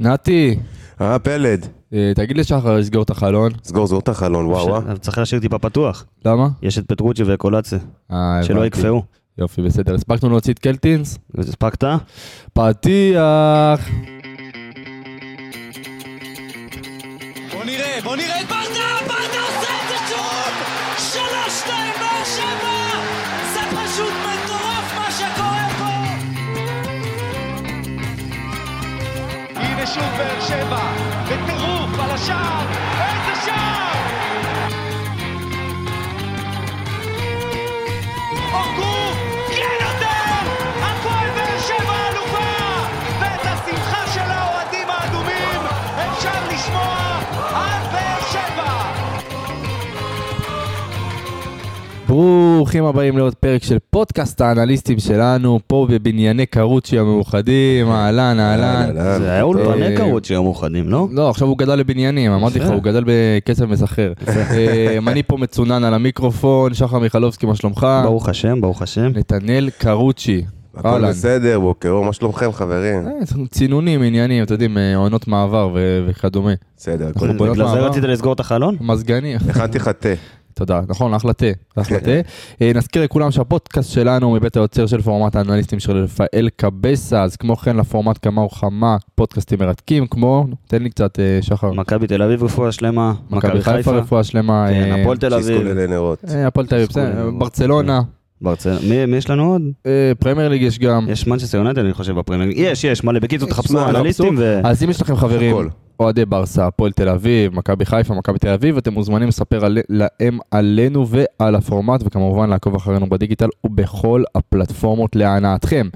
נתי, אה, פלד. אה, תגיד לשחר לסגור את החלון. סגור, סגור את החלון, וואו וואו. צריך להשאיר טיפה פתוח. למה? יש את פטרוצ'י וקולאצה, אה, שלא. יקפאו. יופי, בסדר. הספקנו להוציא את קלטינס? הספקת? פתיח! בוא נראה, בוא נראה את ברדה, הנה שוב באר שבע, בטירוף על השער, ברוכים הבאים לעוד פרק של פודקאסט האנליסטים שלנו, פה בבנייני קרוצ'י המאוחדים, אהלן, אהלן. זה היה אה, אולפני קרות שהיו מאוחדים, לא? לא, עכשיו הוא גדל לבניינים, אמרתי לך. הוא גדל בקצב מסחרר. אה, אני פה מצונן על המיקרופון, שחר מיכלובסקי, מה שלומך? ברוך השם, ברוך השם. נתנאל קרוצ'י. הכל. בסדר, בוקר אור, מה שלומכם חברים? אה, צינונים, עניינים, אתם יודעים, אה, עונות מעבר וכדומה. בסדר, הכל בונות בגלל זה. רצית לסגור את החלון? מזגנים. הכנתי לך תה. תודה, נכון, אחלה תה, אחלה תה. אה, נזכיר לכולם שהפודקאסט שלנו מבית היוצר של פורמט האנליסטים של רפאל קבסה, אז כמו כן לפורמט כמה וכמה פודקאסטים מרתקים, כמו, תן לי קצת אה, שחר, מכבי תל אביב רפואה שלמה, מכבי חיפה רפואה שלמה, כן, אה, הפועל תל אביב, הפועל תל אביב. ברצלונה, ברצלונה. מי- מי יש לנו עוד? אה, פרמייר ליג יש גם. יש מנצ'סטר יונטד אני חושב בפרמייר. ליג. יש, יש, מלא. בקיצור, תחפשו מה, אנליסטים ו... אז אם יש לכם חברים. אוהדי ברסה, הפועל תל אביב, מכבי חיפה, מכבי תל אביב, אתם מוזמנים לספר על- להם עלינו ועל הפורמט, וכמובן לעקוב אחרינו בדיגיטל ובכל הפלטפורמות להנאתכם.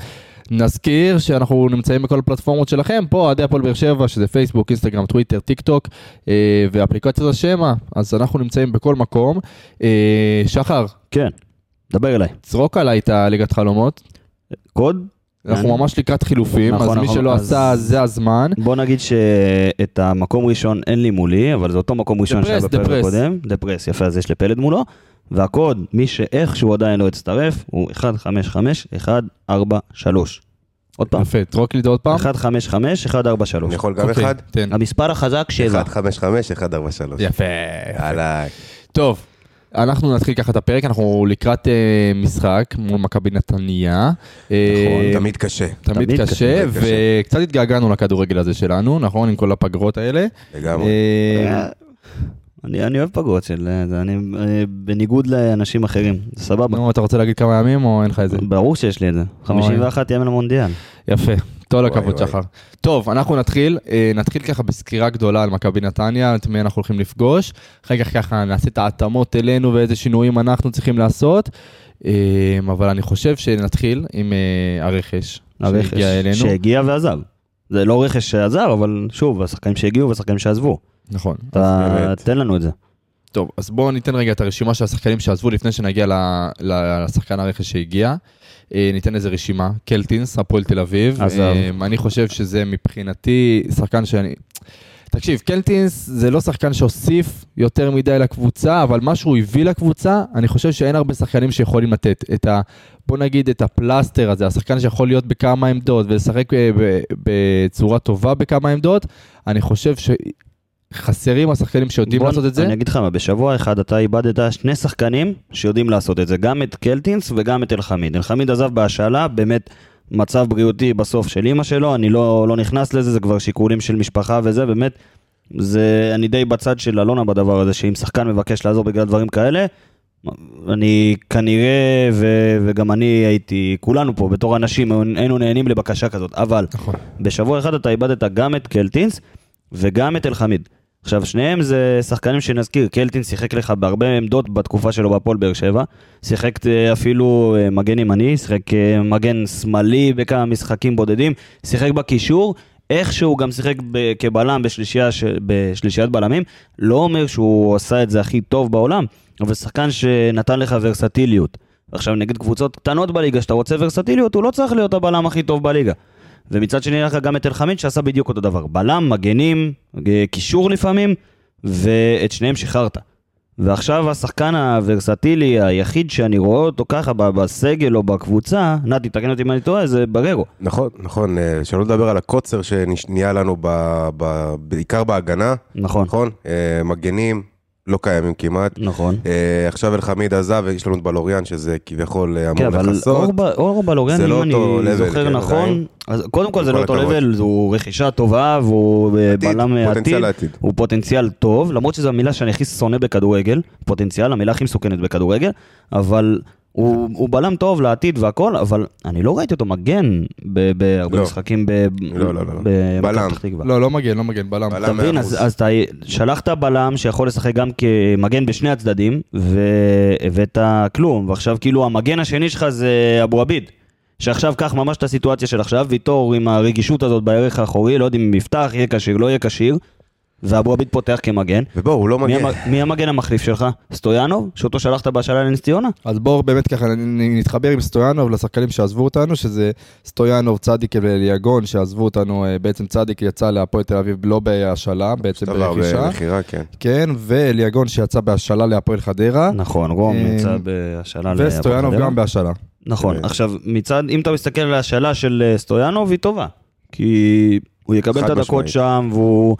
נזכיר שאנחנו נמצאים בכל הפלטפורמות שלכם, פה אוהדי הפועל באר שבע, שזה פייסבוק, אינסטגרם, טוויטר, טיק טוק, אה, ואפליקציית השמע, אז אנחנו נמצאים בכל מקום. אה, שחר, כן, דבר אליי. זרוק עליי את הליגת חלומות, קוד? אנחנו ממש לקראת חילופים, נכון, אז מי נכון, שלא אז- עשה, זה הזמן. בוא נגיד שאת המקום ראשון אין לי מולי, אבל זה אותו מקום ראשון שהיה בפרק. הקודם. דפרס, יפה, אז יש לפלד מולו. והקוד, מי שאיכשהו עדיין לא הצטרף, הוא 155143. עוד פעם, יפה, זרוק לי את זה עוד פעם. 155143. אני יכול גם אוקיי, אחד? תן. המספר החזק 7. 155, 143. יפה. יאללה. טוב, אנחנו נתחיל ככה את הפרק, אנחנו לקראת אה, משחק מול מכבי נתניה. אה, נכון, תמיד קשה. תמיד תמיד קשה. וקצת התגעגענו לכדורגל הזה שלנו, נכון? עם כל הפגרות האלה. לגמרי. אה, אני אני אוהב פגרות של אה, זה, אני אה, בניגוד לאנשים אחרים, זה סבבה. נו, אתה רוצה להגיד כמה ימים או אין לך את זה? ברור שיש לי את זה. 51 ימים למונדיאל. יפה, כל הכבוד. שחר. טוב, אנחנו נתחיל, אה, נתחיל ככה בסקירה גדולה על מכבי נתניה, את מי אנחנו הולכים לפגוש. אחר כך ככה נעשה את ההתאמות אלינו ואיזה שינויים אנחנו צריכים לעשות. אה, אבל אני חושב שנתחיל עם אה, הרכש. הרכש שהגיע אלינו. שהגיע ועזב. זה לא רכש שעזר, אבל שוב, השחקנים שהגיעו והשחקנים שעזבו. נכון. אתה. תן לנו את זה. טוב, אז בואו ניתן רגע את הרשימה של השחקנים שעזבו לפני שנגיע ל- ל- לשחקן הרכש שהגיע. אה, ניתן איזה רשימה, קלטינס, הפועל תל אביב. עזב. אה, אני חושב שזה מבחינתי שחקן שאני... תקשיב, קלטינס זה לא שחקן שהוסיף יותר מדי לקבוצה, אבל מה שהוא הביא לקבוצה, אני חושב שאין הרבה שחקנים שיכולים לתת את ה... בוא נגיד את הפלסטר הזה, השחקן שיכול להיות בכמה עמדות ולשחק אה, בצורה טובה בכמה עמדות, אני חושב שחסרים השחקנים שיודעים לעשות את זה. אני אגיד לך מה, בשבוע אחד אתה איבדת שני שחקנים שיודעים לעשות את זה, גם את קלטינס וגם את אלחמיד. אלחמיד עזב בהשאלה, באמת מצב בריאותי בסוף של אימא שלו, אני לא, לא נכנס לזה, זה כבר שיקולים של משפחה וזה, באמת, זה, אני די בצד של אלונה בדבר הזה, שאם שחקן מבקש לעזור בגלל דברים כאלה, אני כנראה, ו, וגם אני הייתי, כולנו פה בתור אנשים היינו נהנים לבקשה כזאת, אבל נכון. בשבוע אחד אתה איבדת גם את קלטינס וגם את אלחמיד. עכשיו, שניהם זה שחקנים שנזכיר, קלטינס שיחק לך בהרבה עמדות בתקופה שלו בהפועל באר שבע, שיחק אה, אפילו אה, מגן ימני, שיחק אה, מגן שמאלי בכמה משחקים בודדים, שיחק בקישור, איכשהו גם שיחק כבלם בשלישייה. בשלישיית בלמים, לא אומר שהוא עשה את זה הכי טוב בעולם, אבל שחקן שנתן לך ורסטיליות. עכשיו נגד קבוצות קטנות בליגה, שאתה רוצה ורסטיליות, הוא לא צריך להיות הבלם הכי טוב בליגה. ומצד שני היה לך גם את אלחמיד שעשה בדיוק אותו דבר. בלם, מגנים, אה, קישור לפעמים, ואת שניהם שחררת. ועכשיו השחקן הוורסטילי היחיד שאני רואה אותו ככה בסגל או בקבוצה, נתי, תקן אותי אם אני טועה, זה בררו. נכון, נכון, אה, שלא לדבר על הקוצר שנהיה לנו ב- ב- בעיקר בהגנה, נכון, נכון? אה, מגנים לא קיימים כמעט. נכון. אה, עכשיו אלחמיד עזב ויש לנו את בלוריאן שזה כביכול אה, כן, אמור אבל לכסות. אור אור בלוריאן, אם לא אני level, זוכר כן, נכון, עדיין. אז קודם כל זה לא אותו level, הוא רכישה טובה והוא אה, עתיד, בלם עתיד, פוטנציאל לעתיד. הוא פוטנציאל טוב, למרות שזו המילה שאני הכי שונא בכדורגל, פוטנציאל, המילה הכי מסוכנת בכדורגל, אבל הוא, הוא בלם טוב לעתיד והכל, אבל אני לא ראיתי אותו מגן בהרבה לא. משחקים ב- לא, לא, לא, לא. במכבי. פתח תקווה. לא, לא מגן, לא מגן, בלם. בלם. אתה מבין, מאה אז. אז אתה שלחת בלם שיכול לשחק גם כמגן בשני הצדדים, והבאת כלום, ועכשיו כאילו המגן השני שלך זה אבו עביד. שעכשיו קח ממש את הסיטואציה של עכשיו, ויטור עם הרגישות הזאת בערך האחורי, לא יודע אם יפתח, יהיה כשיר, לא יהיה כשיר, ואבו עביד פותח כמגן. ובוא, הוא לא מי, מגן. המ... מי המגן המחליף שלך? סטויאנוב? שאותו שלחת בהשאלה לנס ציונה? אז בואו באמת ככה נתחבר עם סטויאנוב לשחקנים שעזבו אותנו, שזה סטויאנוב, צדיק ואליגון שעזבו אותנו, אה, בעצם צדיק יצא להפועל תל אביב לא בהשאלה, בעצם דבר ברכישה. במכירה, כן. כן, ואליגון שיצא בהשאלה להפועל חדרה, נכון, רום אה, נמצא בהשאלה להפועל וסטויאנוב חדרה. גם בהשאלה. נכון, אה. עכשיו מצד, אם אתה מסתכל על השאלה של אה, סטויאנוב, היא טובה. כי הוא יקבל את הדקות. שם, והוא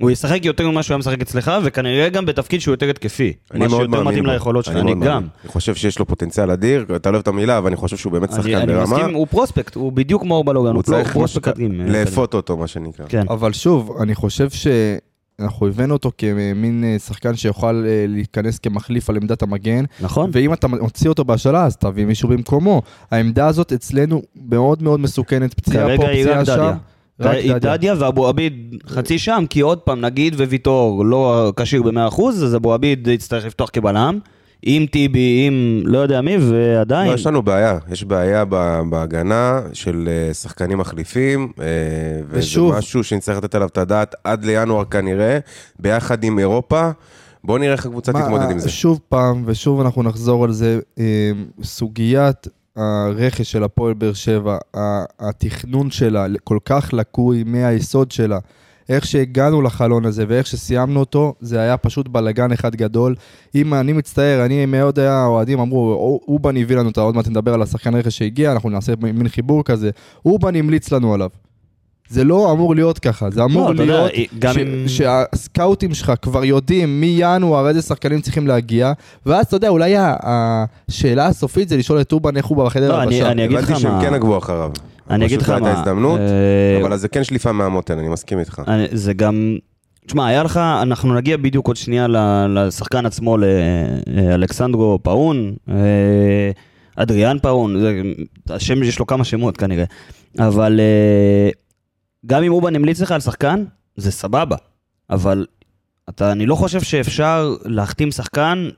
הוא ישחק יותר ממה שהוא היה משחק אצלך, וכנראה גם בתפקיד שהוא יותר התקפי. אני מה מאוד שיותר מאמין מתאים בו. ליכולות שלך, אני גם. אני חושב שיש לו פוטנציאל אדיר, אתה לא אוהב את המילה, אבל אני חושב שהוא באמת אני שחקן אני ברמה. מסכים, הוא פרוספקט, הוא בדיוק כמו אורבלוגן, הוא הוא צריך פרוספקט מדהים. אה, לאפות אותו, מה שנקרא. כן. אבל שוב, אני חושב שאנחנו הבאנו אותו כמין אה, שחקן שיוכל אה, להיכנס כמחליף על עמדת המגן, נכון. ואם אתה מוציא אותו בהשאלה, אז תביא מישהו במקומו. העמדה הזאת אצלנו מאוד מאוד מסוכנת, פציעה פה, פציעה שם. דדיה. ואבו עביד חצי שם, כי עוד פעם, נגיד וויטור לא כשיר ב-100%, אז אבו עביד יצטרך לפתוח כבלם, עם טיבי, עם לא יודע מי, ועדיין. לא, יש לנו בעיה, יש בעיה בהגנה של אה, שחקנים מחליפים, אה, וזה משהו שנצטרך לתת עליו את הדעת עד לינואר כנראה, ביחד עם אירופה. בואו נראה איך הקבוצה תתמודד עם זה. שוב פעם, ושוב אנחנו נחזור על זה, אה, סוגיית הרכש של הפועל באר שבע, ה- התכנון שלה כל כך לקוי מהיסוד שלה. איך שהגענו לחלון הזה ואיך שסיימנו אותו, זה היה פשוט בלאגן אחד גדול. אם אני מצטער, אני מאוד היה, האוהדים אמרו, אובן הביא לנו, אתה עוד מעט נדבר על השחקן רכש שהגיע, אנחנו נעשה מין חיבור כזה. אובן המליץ לנו עליו. זה לא אמור להיות ככה, זה אמור לא, אתה יודע, להיות גם ש- אם- שהסקאוטים שלך כבר יודעים מינואר איזה שחקנים צריכים להגיע, ואז אתה יודע, אולי השאלה הסופית זה לשאול את אובן איך הוא בחדר לא, אני- הלבשה. אני אגיד לך הבנתי שהם מה- כן עקבו אחריו. אני אגיד לך פשוט לא מה, הייתה הזדמנות, אה, אבל אז זה כן שליפה מהמותן, אני מסכים איתך. אני- זה גם... תשמע, היה לך, אנחנו נגיע בדיוק עוד שנייה ל- לשחקן עצמו, לאלכסנדרו פאון, אה, אדריאן פאון, זה, השם, יש לו כמה שמות כנראה, אבל אה, גם אם אובן המליץ לך על שחקן, זה סבבה, אבל אתה, אני לא חושב שאפשר להחתים שחקן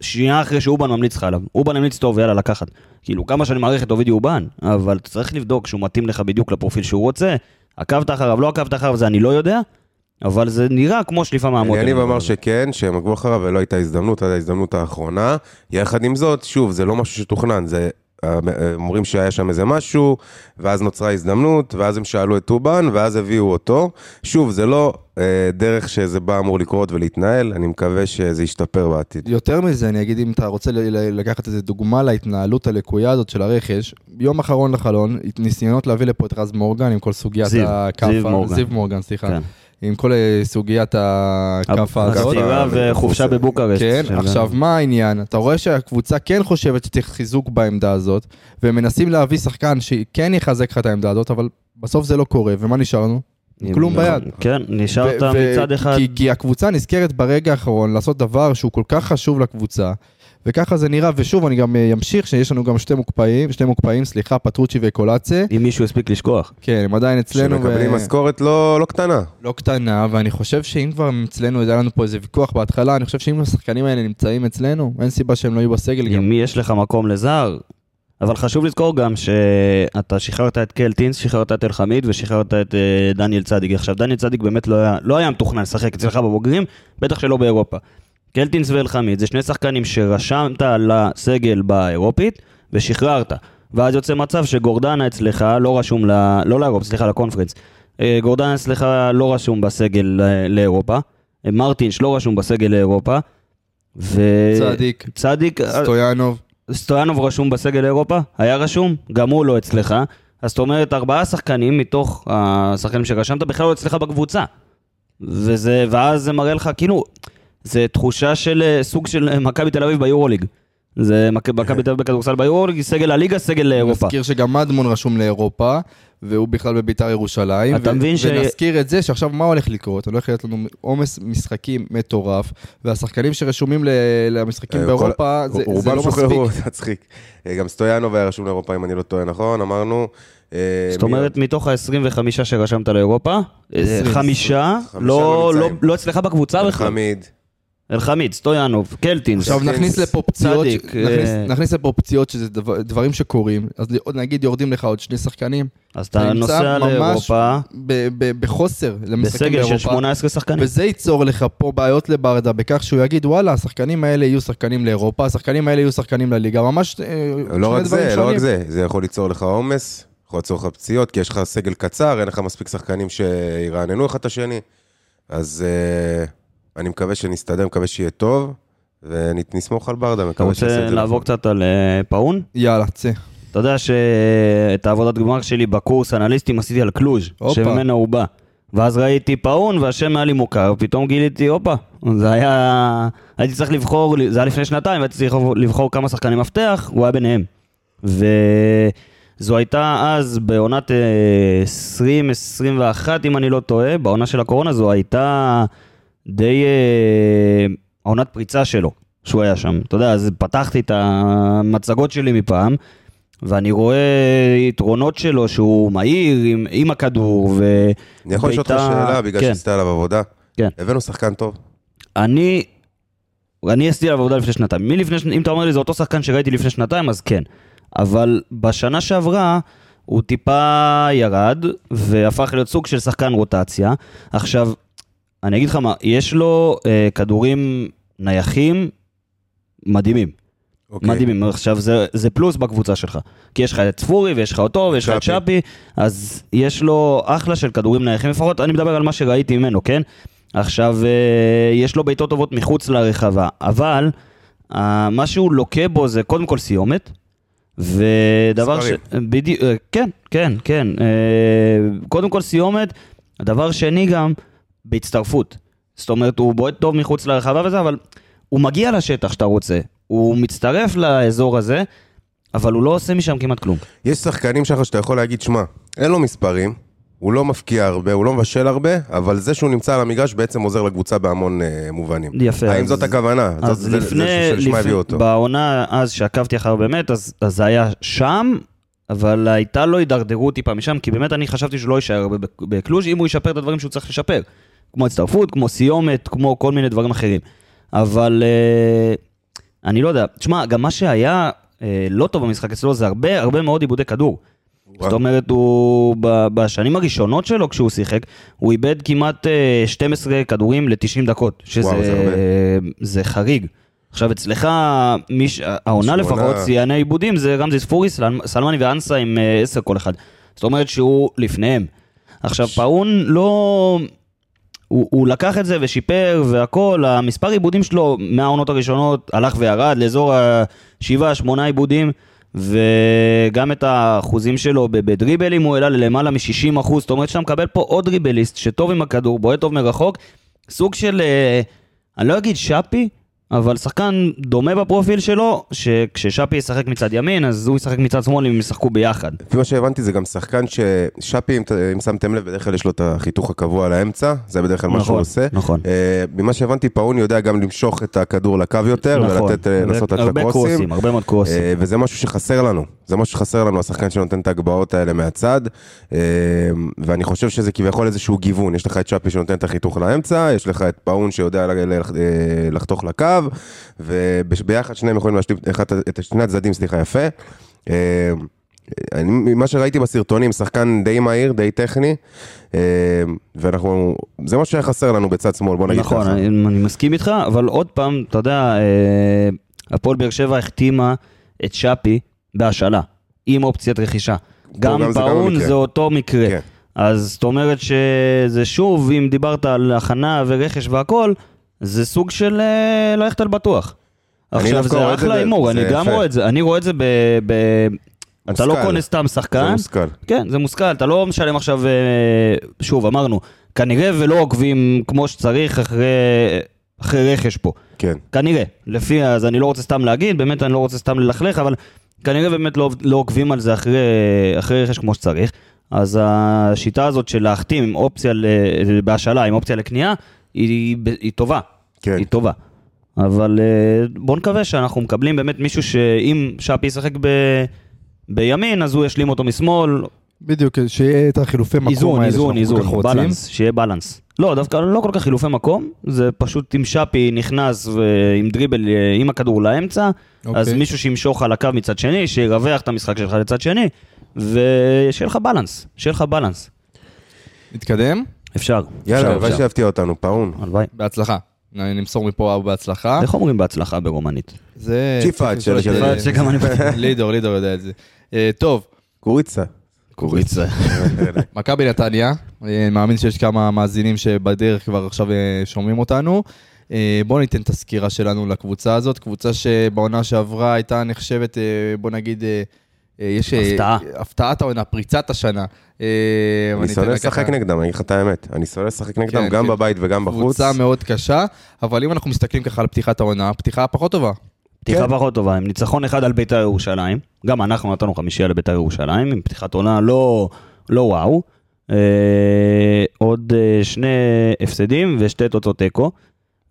שנייה אחרי שאובן ממליץ לך עליו. אובן המליץ טוב, יאללה, לקחת. כאילו, כמה שאני מעריך את אובידי אובן, אבל אתה צריך לבדוק שהוא מתאים לך בדיוק לפרופיל שהוא רוצה. עקבת אחריו, לא עקבת אחריו, זה אני לא יודע, אבל זה נראה כמו שליפה מהמותן. יניב אמר שכן, שהם עקבו אחריו ולא הייתה הזדמנות, עד ההזדמנות האחרונה. יחד עם זאת, שוב, זה לא משהו שתוכנן, זה... אומרים שהיה שם איזה משהו, ואז נוצרה הזדמנות, ואז הם שאלו את טובן, ואז הביאו אותו. שוב, זה לא אה, דרך שזה בא אמור לקרות ולהתנהל, אני מקווה שזה ישתפר בעתיד. יותר מזה, אני אגיד, אם אתה רוצה לקחת איזה דוגמה להתנהלות הלקויה הזאת של הרכש, יום אחרון לחלון, ניסיונות להביא לפה את רז מורגן עם כל סוגיית זיו, הכאפה, זיו מורגן. זיו מורגן, סליחה, כן. עם כל אה, סוגיית הכאפה הזאת. הסתירה וחופשה. בבוקרשט. כן, עכשיו מה העניין? אתה רואה שהקבוצה כן חושבת שצריך חיזוק בעמדה הזאת, והם מנסים להביא שחקן שכן יחזק לך את העמדה הזאת, אבל בסוף זה לא קורה, ומה נשארנו? כלום נכון. ביד. כן, נשארת מצד אחד. כי, כי הקבוצה נזכרת ברגע האחרון לעשות דבר שהוא כל כך חשוב לקבוצה, וככה זה נראה, ושוב, אני גם אה, אמשיך, שיש לנו גם שתי מוקפאים, שתי מוקפאים, סליחה, פטרוצ'י וקולאצה, אם מישהו הספיק לשכוח. כן, הם עדיין אצלנו, שמקבלים משכורת לא לא קטנה. לא קטנה, ואני חושב שאם כבר הם אצלנו, היה לנו פה איזה ויכוח בהתחלה, אני חושב שאם השחקנים האלה נמצאים אצלנו, אין סיבה שהם לא יהיו בסגל גם. מי יש לך מקום לזר? אבל חשוב לזכור גם שאתה שחררת את קלטינס, שחררת את אלחמיד ושחררת את אה, דניאל צדיק. עכשיו, דניאל צדיק באמת לא היה, לא היה מתוכנן לשחק אצלך בבוגרים, בטח שלא באירופה. קלטינס ואלחמיד זה שני שחקנים שרשמת לסגל באירופית ושחררת. ואז יוצא מצב שגורדנה אצלך לא רשום, ל... לא לאירופה, סליחה, לקונפרנס. אה, גורדנה אצלך לא רשום בסגל ל- לאירופה. אה, מרטינש לא רשום בסגל לאירופה. ו... צדיק, צדיק, סטויאנוב. סטויאנוב רשום בסגל אירופה? היה רשום? גם הוא לא אצלך. אז זאת אומרת, ארבעה שחקנים מתוך השחקנים שרשמת בכלל לא אצלך בקבוצה. וזה, ואז זה מראה לך, כאילו, זה תחושה של אה, סוג של אה, מכבי תל אביב ביורוליג. זה מכ- מכבי תל אביב בכדורסל ביורוליג, סגל הליגה, סגל לאירופה. נזכיר שגם מדמון רשום לאירופה, והוא בכלל בביתר ירושלים. אתה מבין ש- ונזכיר את זה שעכשיו מה הולך לקרות? הולך להיות לנו עומס משחקים מטורף, והשחקנים שרשומים ל- למשחקים אה, באירופה, זה זה רובם לא שוחררו, מספיק. זה מצחיק. גם סטויאנוב היה רשום לאירופה, אם אני לא טועה, נכון? אמרנו. זאת אומרת, מתוך ה-25 שרשמת לאירופה. חמישה לא לא לא-. לא אצלך בקבוצה? בכלל. חמיד. אלחמיד, סטויאנוב, קלטינס. עכשיו נכניס לפה פציעות, צדיק, נכניס- אה. נכניס לפה פציעות שזה דבר- דברים שקורים, אז נגיד יורדים לך עוד שני שחקנים, אז אתה נוסע לאירופה ב- ב- בחוסר למשחקים בסגל של באירופה. 18 שחקנים. וזה ייצור לך פה בעיות לברדה בכך שהוא יגיד וואלה השחקנים האלה יהיו שחקנים לאירופה, השחקנים האלה יהיו שחקנים לליגה, ממש אה, לא רק זה, לא רק. זה, זה יכול ליצור לך עומס, יכול ליצור לך פציעות, כי יש לך סגל קצר, אין לך מספיק שחקנים שירעננו אחד את השני. אז אה, אני מקווה שנסתדר, מקווה שיהיה טוב, ונסמוך על ברדה, אתה מקווה שיעשה רוצה את זה. לעבור נכון. קצת על אה, פאון? יאללה, צא. אתה יודע שאת העבודת גמר שלי בקורס אנליסטים עשיתי על קלוז'. שממנה הוא בא. ואז ראיתי פאון והשם היה לי מוכר, פתאום גיליתי, הופה, זה היה... הייתי צריך לבחור, זה היה לפני שנתיים, והייתי צריך לבחור כמה שחקני מפתח, הוא היה ביניהם. וזו הייתה אז בעונת אה, 2021, אם אני לא טועה, בעונה של הקורונה, זו הייתה די אה, העונת פריצה שלו, שהוא היה שם. אתה יודע, אז פתחתי את המצגות שלי מפעם, ואני רואה יתרונות שלו, שהוא מהיר עם, עם הכדור, ו... אני יכול לשאול אותך שאלה, בגלל כן. שעשית עליו עבודה? כן. הבאנו שחקן טוב. אני, אני עשיתי עליו עבודה לפני שנתיים. מלפני, אם אתה אומר לי זה אותו שחקן שראיתי לפני שנתיים, אז כן. אבל בשנה שעברה הוא טיפה ירד, והפך להיות סוג של שחקן רוטציה. עכשיו, אני אגיד לך מה, יש לו אה, כדורים נייחים מדהימים. אוקיי. מדהימים. עכשיו, זה, זה פלוס בקבוצה שלך. כי יש לך את צפורי, ויש לך אותו, ויש לך את שפי. אז יש לו אחלה של כדורים נייחים לפחות, אני מדבר על מה שראיתי ממנו, כן? עכשיו, אה, יש לו בעיטות טובות מחוץ לרחבה, אבל אה, מה שהוא לוקה בו זה קודם כל סיומת, ודבר ש... בדיוק, אה, כן, כן, כן. אה, קודם כל סיומת, דבר שני גם, בהצטרפות. זאת אומרת, הוא בועט טוב מחוץ לרחבה וזה, אבל הוא מגיע לשטח שאתה רוצה. הוא מצטרף לאזור הזה, אבל הוא לא עושה משם כמעט כלום. יש שחקנים שלך שאתה יכול להגיד, שמע, אין לו מספרים, הוא לא מפקיע הרבה, הוא לא מבשל הרבה, אבל זה שהוא נמצא על המגרש בעצם עוזר לקבוצה בהמון אה, מובנים. יפה, האם אז- זאת הכוונה? זאת- אז זה- זה לפני, שלשמה לפני הביאו אותו. בעונה אז שעקבתי אחריו באמת, אז, אז זה היה שם, אבל הייתה לו הידרדרות טיפה משם, כי באמת אני חשבתי שהוא לא יישאר הרבה בק- בקלוז' אם הוא ישפר את הדברים שהוא צריך לשפר. כמו הצטרפות, כמו סיומת, כמו כל מיני דברים אחרים. אבל אה, אני לא יודע, תשמע, גם מה שהיה אה, לא טוב במשחק אצלו זה הרבה הרבה מאוד עיבודי כדור. זאת אומרת, הוא בשנים הראשונות שלו כשהוא שיחק, הוא איבד כמעט אה, 12 כדורים ל-90 דקות, שזה וואו, זה. זה חריג. עכשיו אצלך, מיש, העונה. לפחות, שיאני עיבודים זה רמזי ספורי, סל- סלמני ואנסה עם אה, 10 כל אחד. זאת אומרת שהוא לפניהם. עכשיו, פאון לא... הוא, הוא לקח את זה ושיפר והכל, המספר עיבודים שלו מהעונות הראשונות הלך וירד לאזור השבעה, שמונה עיבודים, וגם את האחוזים שלו בדריבלים הוא העלה ללמעלה מ-60 אחוז, זאת אומרת שאתה מקבל פה עוד דריבליסט שטוב עם הכדור, בועט טוב מרחוק, סוג של, אה, אני לא אגיד שפי, אבל שחקן דומה בפרופיל שלו, שכששפי ישחק מצד ימין, אז הוא ישחק מצד שמאל אם הם ישחקו ביחד. לפי מה שהבנתי זה גם שחקן ששאפי, אם, אם שמתם לב, בדרך כלל יש לו את החיתוך הקבוע לאמצע, זה בדרך כלל מה שהוא נכון, עושה. נכון. אה, ממה שהבנתי, פאון יודע גם למשוך את הכדור לקו יותר, נכון. ולתת, אה, לעשות את הרבה הקרוסים. קרוסים, הרבה מאוד קרוסים. אה, וזה משהו שחסר לנו, זה משהו שחסר לנו, השחקן שנותן את ההגבהות האלה מהצד, אה, ואני חושב שזה כביכול איזשהו גיוון, יש לך את שפי שנותן את החיתוך לאמצע, יש לך את פאון שיודע לחתוך לקו, וביחד שניהם יכולים אחד- את שני הצדדים, סליחה, יפה. אה, אני, ממה שראיתי בסרטונים, שחקן די מהיר, די טכני, אה, ואנחנו, זה מה שהיה חסר לנו בצד שמאל, בוא נגיד נכון, ככה. אני, אני מסכים איתך, אבל עוד פעם, אתה יודע, אה, הפועל באר שבע החתימה את שפי בהשאלה, עם אופציית רכישה. גם גם זה פאון המקרה. זה אותו מקרה. כן. אז זאת אומרת שזה שוב, אם דיברת על הכנה ורכש והכל, זה סוג של אה, ללכת על בטוח. עכשיו זה זה אחלה הימור, זה אני גם. רואה את זה, אני רואה את זה ב... ב- אתה לא. קונה סתם זה שחקן, מושכל. כן, זה מושכל, אתה לא משלם עכשיו, אה, שוב, אמרנו, כנראה ולא עוקבים כמו שצריך אחרי, אחרי רכש פה. כן. כנראה, לפי, אז אני לא רוצה סתם להגיד, באמת אני לא רוצה סתם ללכלך, אבל כנראה באמת לא, לא עוקבים על זה אחרי, אחרי רכש כמו שצריך. אז השיטה הזאת של להחתים עם אופציה בהשאלה, עם אופציה לקנייה, היא, היא טובה. כן. היא טובה. אבל אה, בואו נקווה שאנחנו מקבלים באמת מישהו שאם שפי ישחק ב... בימין, אז הוא ישלים אותו משמאל, בדיוק, שיהיה את החילופי מקום איזון, האלה איזון, שאנחנו כל כך איזון, רוצים. בלנס, שיהיה balance. לא, דווקא לא כל כך חילופי מקום, זה פשוט אם שפי נכנס עם דריבל אה, עם הכדור לאמצע, אוקיי. אז מישהו שימשוך על הקו מצד שני, שירווח את המשחק שלך לצד שני, ושיהיה לך balance, שיהיה לך balance. נתקדם, אפשר. יאללה, הלוואי. שיפתיע אותנו, פאון. הלוואי. בהצלחה. נמסור מפה בהצלחה. איך אומרים בהצלחה ברומנית? זה... Ce faci של- של- Ce faci שגם אני- לידור, לידור יודע את זה. אה, טוב, קוריצה. קוריצה. מכבי נתניה, אני מאמין שיש כמה מאזינים שבדרך כבר עכשיו אה, שומעים אותנו. אה, בואו ניתן את הסקירה שלנו לקבוצה הזאת, קבוצה שבעונה שעברה הייתה נחשבת, אה, בוא נגיד, אה, אה, יש... אה, הפתעה. הפתעת העונה, פריצת השנה. אה, אני שונא לשחק ככה- נגדם, אני אגיד לך את האמת. אני שונא לשחק נגדם, כן, גם כן. בבית וגם בחוץ. קבוצה מאוד קשה, אבל אם אנחנו מסתכלים ככה על פתיחת העונה, פתיחה פחות טובה. פתיחה כן. פחות טובה, עם ניצחון אחד על בית"ר ירושלים, גם אנחנו נתנו חמישייה לבית"ר ירושלים, עם פתיחת עונה לא, לא וואו. אה, עוד אה, שני הפסדים ושתי תוצאות תיקו.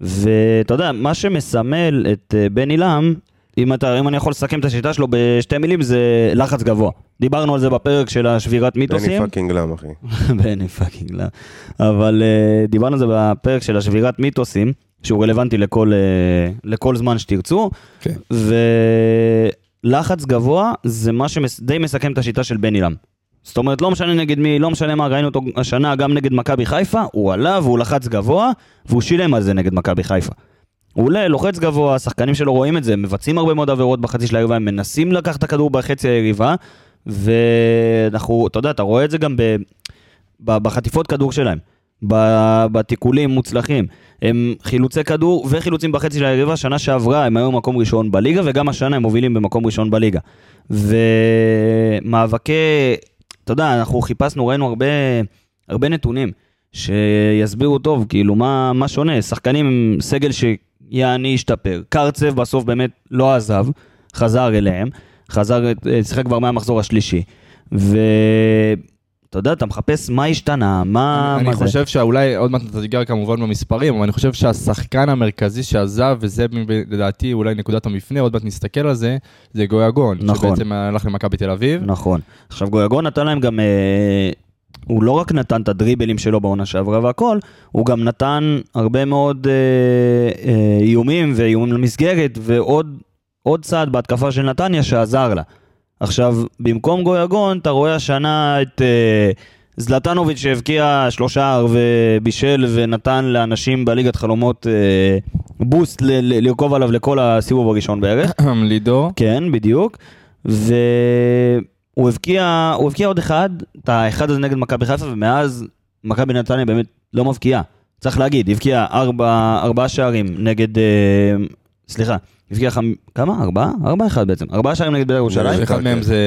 ואתה יודע, מה שמסמל את אה, בני לם, אם, אתה, אם אני יכול לסכם את השיטה שלו בשתי מילים, זה לחץ גבוה. דיברנו על זה בפרק של השבירת בני מיתוסים. fucking לם, אחי. בני פאקינג לא. אבל אה, דיברנו על זה בפרק של השבירת מיתוסים, שהוא רלוונטי לכל, uh, לכל זמן שתרצו, כן. ולחץ גבוה זה מה שדי מסכם את השיטה של בן עילם. זאת אומרת, לא משנה נגד מי, לא משנה מה, ראינו אותו השנה גם נגד מכבי חיפה, הוא עלה והוא לחץ גבוה, והוא שילם על זה נגד מכבי חיפה. הוא עולה, לוחץ גבוה, השחקנים שלו רואים את זה, מבצעים הרבה מאוד עבירות בחצי של היריבה, הם מנסים לקחת את הכדור בחצי היריבה, ואנחנו, אתה יודע, אתה רואה את זה גם ב, בחטיפות כדור שלהם, בתיקולים מוצלחים. הם חילוצי כדור וחילוצים בחצי של היריבה, שנה שעברה הם היו במקום ראשון בליגה, וגם השנה הם מובילים במקום ראשון בליגה. ומאבקי, אתה יודע, אנחנו חיפשנו, ראינו הרבה, הרבה נתונים שיסבירו טוב, כאילו, מה, מה שונה. שחקנים עם סגל שיעני השתפר. קרצב בסוף באמת לא עזב, חזר אליהם, חזר, שיחק כבר מהמחזור השלישי. ואתה יודע, אתה מחפש מה השתנה, מה, אני מה זה. חושב שאולי, עוד מעט אתה תיגע כמובן במספרים, אבל אני חושב שהשחקן המרכזי שעזב, וזה לדעתי אולי נקודת המפנה, עוד מעט נסתכל על זה, זה גויגון. נכון. שבעצם הלך למכבי תל אביב. נכון. עכשיו גויגון נתן להם גם, אה, הוא לא רק נתן את הדריבלים שלו בעונה שעברה והכל, הוא גם נתן הרבה מאוד אה, אה, איומים ואיומים למסגרת, ועוד עוד צעד בהתקפה של נתניה שעזר לה. עכשיו, במקום גויגון, אתה רואה השנה את אה, זלטנוביץ' שהבקיע שלושה ובישל ונתן לאנשים בליגת חלומות אה, בוסט ל- ל- לרכוב עליו לכל הסיבוב הראשון בערך. לידור. כן, בדיוק. והוא הבקיע, הוא הבקיע עוד אחד, את האחד הזה נגד מכבי חיפה, ומאז מכבי נתניה באמת לא מבקיעה. צריך להגיד, הבקיע ארבע, ארבעה שערים נגד, אה, סליחה, הבקיע חמ... כמה? ארבעה? ארבעה אחד בעצם. ארבעה שערים נגד בית"ר ירושלים. אחד מהם זה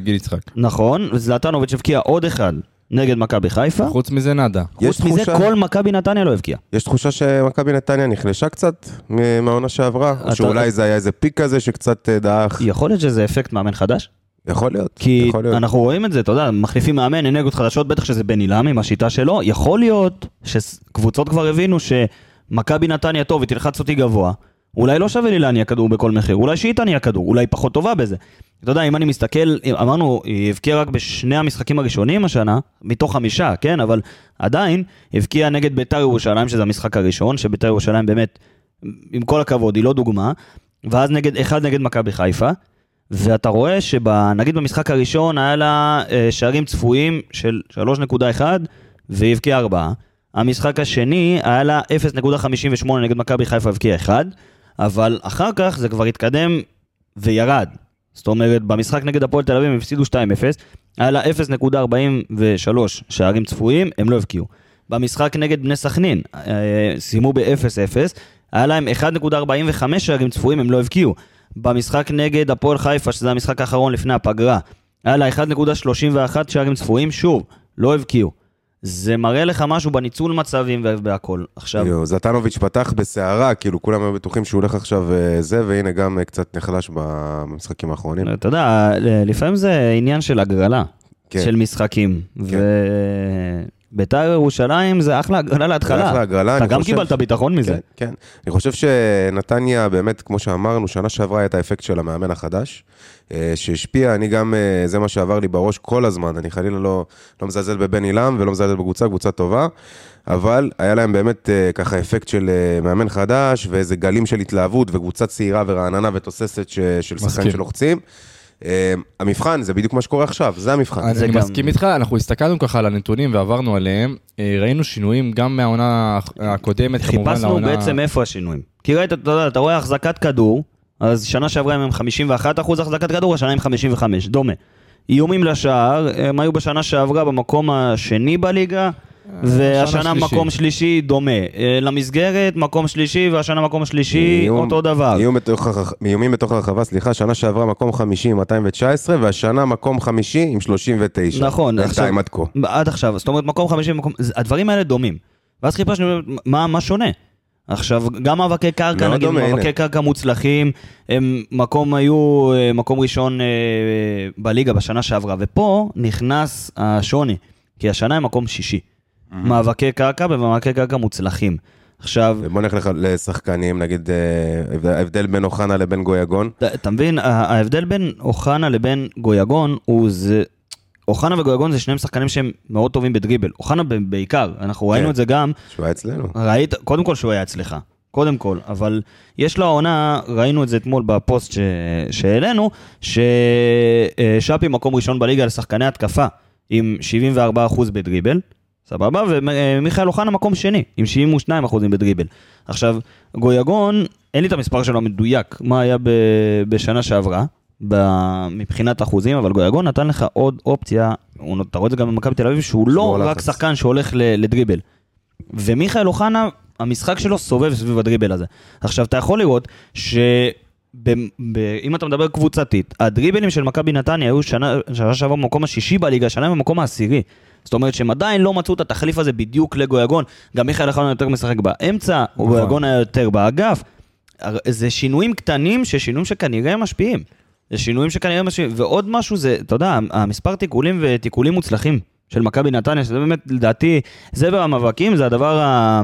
גיל יצחק. נכון, וזלטנוביץ' הבקיע עוד אחד נגד מכבי חיפה. חוץ מזה נאדה. יש חוץ מזה, תחושה- כל מכבי נתניה לא הבקיע. יש תחושה שמכבי נתניה נחלשה קצת מהעונה שעברה? אתה- או שאולי זה היה איזה פיק כזה שקצת אה, דעך? יכול להיות שזה אפקט מאמן חדש? יכול להיות, כי יכול להיות. אנחנו רואים את זה, אתה יודע, מחליפים מאמן, אנרגיות חדשות, בטח שזה בן עילם עם השיטה שלו, יכול להיות שקבוצות כבר הבינו שמכבי נתניה טוב, היא תלחץ אותי גבוה, אולי לא שווה לי להניע כדור בכל מחיר, אולי שהיא תניע כדור, אולי פחות טובה בזה. אתה יודע, אם אני מסתכל, אמרנו, היא הבקיעה רק בשני המשחקים הראשונים השנה, מתוך חמישה, כן? אבל עדיין, הבקיעה נגד ביתר ירושלים, שזה המשחק הראשון, שביתר ירושלים באמת, עם כל הכבוד, היא לא דוגמה, ואז נגד, אחד נגד מכבי חיפה, ואתה רואה שנגיד במשחק הראשון היה לה אה, שערים צפויים של 3.1 והיא הבקיעה 4. המשחק השני היה לה 0.58 נגד מכבי חיפה הבקיעה 1, אבל אחר כך זה כבר התקדם וירד. זאת אומרת, במשחק נגד הפועל תל אביב הם הפסידו 2-0, היה לה 0.43 שערים צפויים, הם לא הבקיעו. במשחק נגד בני סכנין, אה, סיימו ב-0-0, היה להם 1.45 שערים צפויים, הם לא הבקיעו. במשחק נגד הפועל חיפה, שזה המשחק האחרון לפני הפגרה, היה לה 1.31 שערים צפויים, שוב, לא הבקיעו. זה מראה לך משהו בניצול מצבים והכל. עכשיו, יו, זטנוביץ' פתח בסערה, כאילו כולם היו בטוחים שהוא הולך עכשיו אה, זה, והנה גם אה, קצת נחלש במשחקים האחרונים. אתה יודע, לפעמים זה עניין של הגרלה, כן. של משחקים. וביתר ירושלים זה אחלה הגרלה להתחלה. אחלה הגרלה, אתה גם חושב- קיבלת ביטחון מזה. כן, כן. אני חושב שנתניה, באמת, כמו שאמרנו, שנה שעברה היה את האפקט של המאמן החדש, אה, שהשפיע, אני גם, אה, זה מה שעבר לי בראש כל הזמן, אני חלילה לא, לא מזלזל בבן עילם ולא מזלזל בקבוצה, קבוצה טובה, אבל היה להם באמת אה, ככה אפקט של מאמן חדש, ואיזה גלים של התלהבות, וקבוצה צעירה ורעננה ותוססת ש, של שחקנים. שלוחצים. אה, המבחן, זה בדיוק מה שקורה עכשיו, זה המבחן. אני זה גם- מסכים איתך, אנחנו הסתכלנו ככה על הנתונים ועברנו עליהם, אה, ראינו שינויים גם מהעונה הקודמת, כמובן חיפשנו לעונה... בעצם איפה השינויים. כי ראית, אתה יודע, אתה רואה החזקת כדור, אז שנה שעברה הם עם 51 אחוז החזקת כדור, השנה עם 55, דומה. איומים לשער, הם היו בשנה שעברה במקום השני בליגה, והשנה שלישי. מקום שלישי דומה. אה, למסגרת, מקום שלישי, והשנה מקום שלישי, איום- אותו דבר. איום בתוך הרח- איומים בתוך הרחבה, סליחה, שנה שעברה מקום חמישי עם 219, והשנה מקום חמישי עם 39. נכון, בינתיים עד כה. עד עכשיו, זאת אומרת מקום חמישי, מקום, הדברים האלה דומים. ואז חיפשנו מה, מה שונה. עכשיו, גם מאבקי קרקע, מאוד נגיד, דומה, מאבקי. קרקע מוצלחים, הם מקום היו, אה, מקום ראשון אה, בליגה בשנה שעברה, ופה נכנס השוני, כי השנה הם מקום שישי. מאבקי קרקע ומאבקי קרקע מוצלחים. עכשיו, ובוא נלך לך לשחקנים, נגיד אה, ההבדל- בין אוחנה לבין גויגון. אתה- מבין, ההבדל בין אוחנה לבין גויגון הוא זה... אוחנה וגויגון זה שניהם שחקנים שהם מאוד טובים בדריבל. אוחנה בעיקר, אנחנו ראינו כן. את זה גם, שהוא היה אצלנו. ראית, קודם כל שהוא היה אצלך, קודם כל, אבל יש לו העונה, ראינו את זה אתמול בפוסט ש... שהעלינו, ששאפי מקום ראשון בליגה לשחקני התקפה, עם 74% בדריבל, סבבה, ומיכאל אוחנה מקום שני, עם 72% בדריבל. עכשיו, גויגון, אין לי את המספר שלו המדויק, מה היה ב... בשנה שעברה, ב... מבחינת אחוזים, אבל גויגון נתן לך עוד אופציה, הוא- אתה רואה את זה גם במכבי תל אביב, שהוא לא רק לחץ. שחקן שהולך. לדריבל. ומיכאל אוחנה, המשחק שלו סובב סביב הדריבל הזה. עכשיו, אתה יכול לראות ש... ב... ב... אם אתה מדבר קבוצתית, הדריבלים של מכבי נתניה היו שנה, שנה שעברה במקום השישי בליגה, שנה במקום העשירי. זאת אומרת שהם עדיין לא מצאו את התחליף הזה בדיוק לגויגון. גם מיכאל אוחנה יותר משחק באמצע, או נכון. גויגון היה יותר באגף. זה שינויים קטנים, ששינויים שכנראה משפיעים. זה שינויים שכנראה משפיעים. ועוד משהו זה, אתה יודע, המספר תיקולים ותיקולים מוצלחים של מכבי נתניה, שזה באמת, לדעתי, זה במאבקים, זה הדבר ה...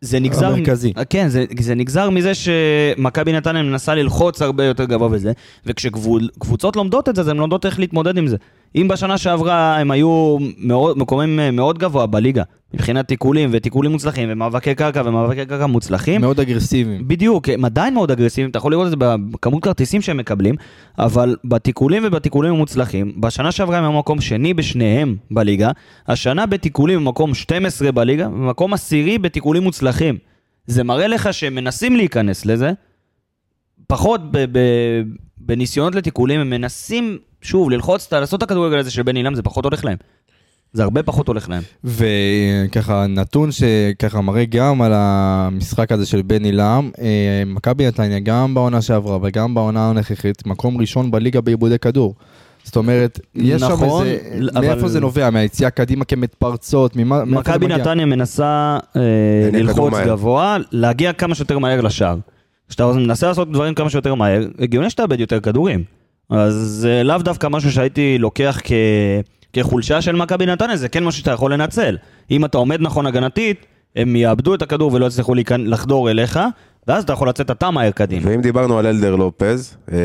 זה נגזר... המרכזי. כן, זה, זה נגזר מזה שמכבי נתניה מנסה ללחוץ הרבה יותר גבוה וזה, וכשקבוצות לומדות את זה, אז הן לומדות איך להתמודד עם זה. אם בשנה שעברה הם היו מאוד, מקומם אה, מאוד גבוה בליגה, מבחינת תיקולים ותיקולים מוצלחים ומאבקי קרקע ומאבקי קרקע מוצלחים, מאוד אגרסיביים. בדיוק, הם עדיין מאוד אגרסיביים, אתה יכול לראות את זה בכמות כרטיסים שהם מקבלים, אבל בתיקולים ובתיקולים המוצלחים, בשנה שעברה הם היו מקום שני בשניהם בליגה, השנה בתיקולים הם מקום 12 בליגה, ומקום עשירי בתיקולים מוצלחים. זה מראה לך שהם מנסים להיכנס לזה, פחות ב- ב- בניסיונות לתיקולים, הם מנסים, שוב, ללחוץ, לעשות את הכדורגל הזה של בן אילם, זה פחות הולך להם. זה הרבה פחות הולך להם. וככה נתון שככה מראה גם על המשחק הזה של בן עילם, אה, מכבי נתניה גם בעונה שעברה וגם בעונה הנוכחית, מקום ראשון בליגה בעיבודי כדור. זאת אומרת, יש שם נכון, איזה, אבל- מאיפה זה נובע? מהיציאה קדימה כמתפרצות? ממה, מכבי? נתניה מנסה אה, ללחוץ. גבוה, להגיע כמה שיותר מהר לשער. כשאתה מנסה לעשות דברים כמה שיותר מהר, הגיוני שתאבד יותר כדורים. אז זה לאו דווקא משהו שהייתי לוקח כ... כחולשה של מכבי נתניה, זה כן משהו שאתה יכול לנצל. אם אתה עומד נכון הגנתית, הם יאבדו את הכדור ולא יצליחו להיכנ- לחדור אליך, ואז אתה יכול לצאת אתה מהר קדימה. ואם דיברנו על אלדר לופז, אה,